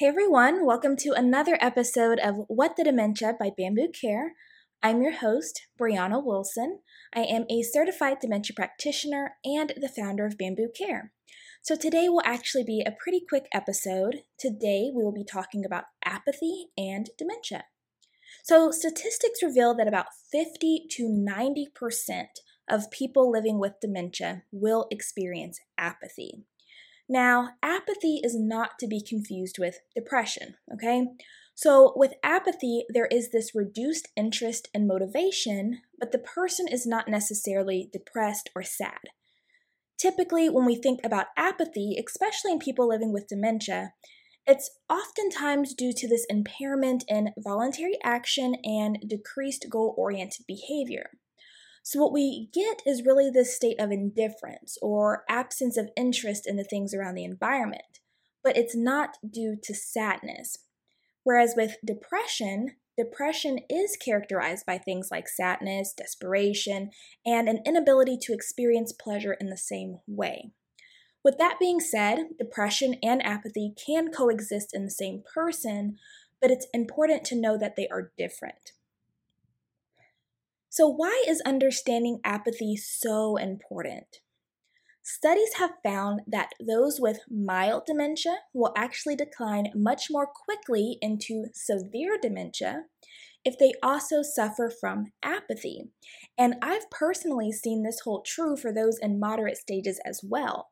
Hey everyone, welcome to another episode of What the Dementia by Bamboo Care. I'm your host, Brianna Wilson. I am a certified dementia practitioner and the founder of Bamboo Care. So today will actually be a pretty quick episode. Today we will be talking about apathy and dementia. So statistics reveal that about 50 to 90% of people living with dementia will experience apathy. Now, apathy is not to be confused with depression, okay? So, with apathy, there is this reduced interest and motivation, but the person is not necessarily depressed or sad. Typically, when we think about apathy, especially in people living with dementia, it's oftentimes due to this impairment in voluntary action and decreased goal oriented behavior. So, what we get is really this state of indifference or absence of interest in the things around the environment, but it's not due to sadness. Whereas with depression, depression is characterized by things like sadness, desperation, and an inability to experience pleasure in the same way. With that being said, depression and apathy can coexist in the same person, but it's important to know that they are different. So, why is understanding apathy so important? Studies have found that those with mild dementia will actually decline much more quickly into severe dementia if they also suffer from apathy. And I've personally seen this hold true for those in moderate stages as well.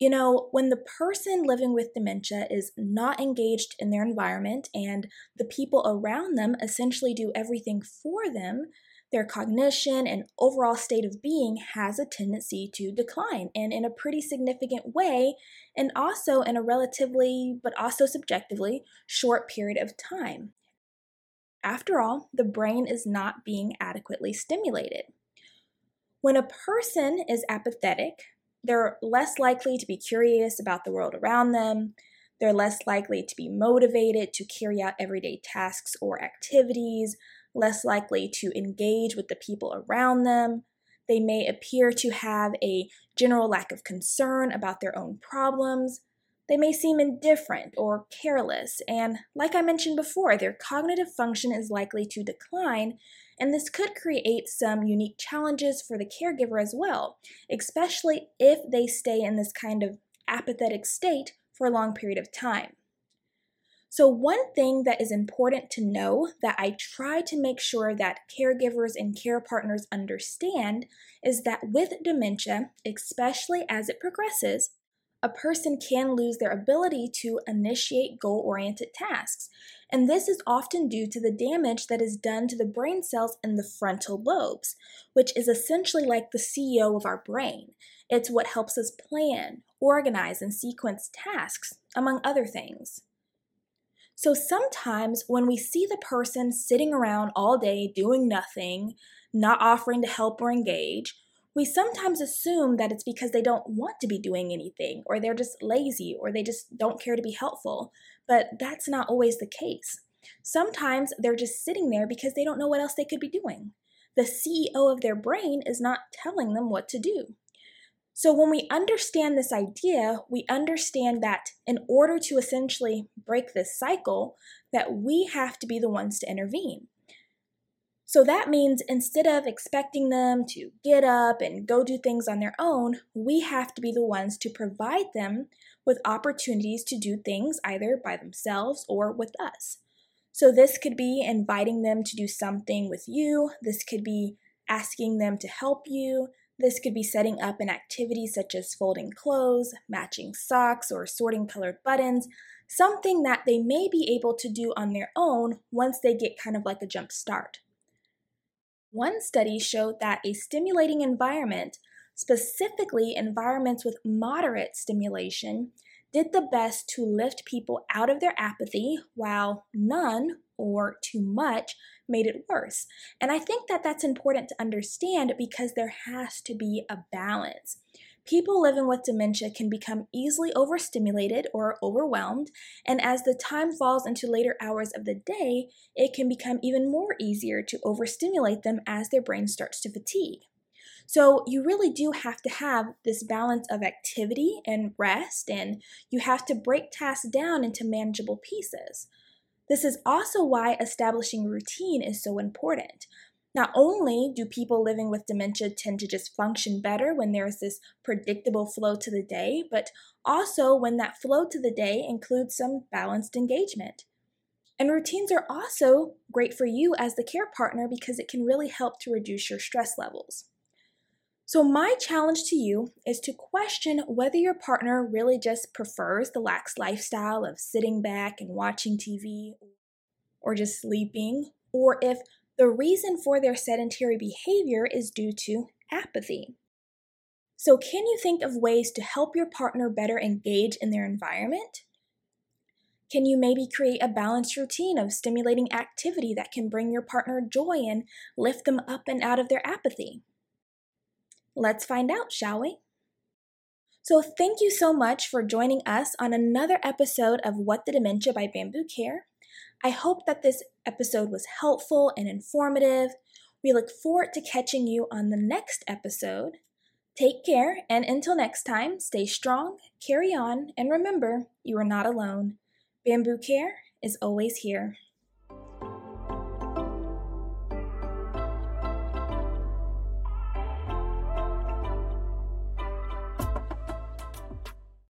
You know, when the person living with dementia is not engaged in their environment and the people around them essentially do everything for them, their cognition and overall state of being has a tendency to decline and in a pretty significant way, and also in a relatively, but also subjectively, short period of time. After all, the brain is not being adequately stimulated. When a person is apathetic, they're less likely to be curious about the world around them. They're less likely to be motivated to carry out everyday tasks or activities less likely to engage with the people around them. They may appear to have a general lack of concern about their own problems. They may seem indifferent or careless, and like I mentioned before, their cognitive function is likely to decline, and this could create some unique challenges for the caregiver as well, especially if they stay in this kind of apathetic state for a long period of time. So, one thing that is important to know that I try to make sure that caregivers and care partners understand is that with dementia, especially as it progresses, a person can lose their ability to initiate goal oriented tasks. And this is often due to the damage that is done to the brain cells in the frontal lobes, which is essentially like the CEO of our brain. It's what helps us plan, organize, and sequence tasks, among other things. So sometimes when we see the person sitting around all day doing nothing, not offering to help or engage, we sometimes assume that it's because they don't want to be doing anything, or they're just lazy, or they just don't care to be helpful. But that's not always the case. Sometimes they're just sitting there because they don't know what else they could be doing. The CEO of their brain is not telling them what to do. So when we understand this idea, we understand that in order to essentially break this cycle, that we have to be the ones to intervene. So that means instead of expecting them to get up and go do things on their own, we have to be the ones to provide them with opportunities to do things either by themselves or with us. So this could be inviting them to do something with you, this could be asking them to help you, this could be setting up an activity such as folding clothes, matching socks, or sorting colored buttons, something that they may be able to do on their own once they get kind of like a jump start. One study showed that a stimulating environment, specifically environments with moderate stimulation, did the best to lift people out of their apathy, while none or too much made it worse. And I think that that's important to understand because there has to be a balance. People living with dementia can become easily overstimulated or overwhelmed, and as the time falls into later hours of the day, it can become even more easier to overstimulate them as their brain starts to fatigue. So, you really do have to have this balance of activity and rest, and you have to break tasks down into manageable pieces. This is also why establishing routine is so important. Not only do people living with dementia tend to just function better when there's this predictable flow to the day, but also when that flow to the day includes some balanced engagement. And routines are also great for you as the care partner because it can really help to reduce your stress levels. So, my challenge to you is to question whether your partner really just prefers the lax lifestyle of sitting back and watching TV or just sleeping, or if the reason for their sedentary behavior is due to apathy. So, can you think of ways to help your partner better engage in their environment? Can you maybe create a balanced routine of stimulating activity that can bring your partner joy and lift them up and out of their apathy? Let's find out, shall we? So, thank you so much for joining us on another episode of What the Dementia by Bamboo Care. I hope that this episode was helpful and informative. We look forward to catching you on the next episode. Take care, and until next time, stay strong, carry on, and remember, you are not alone. Bamboo Care is always here.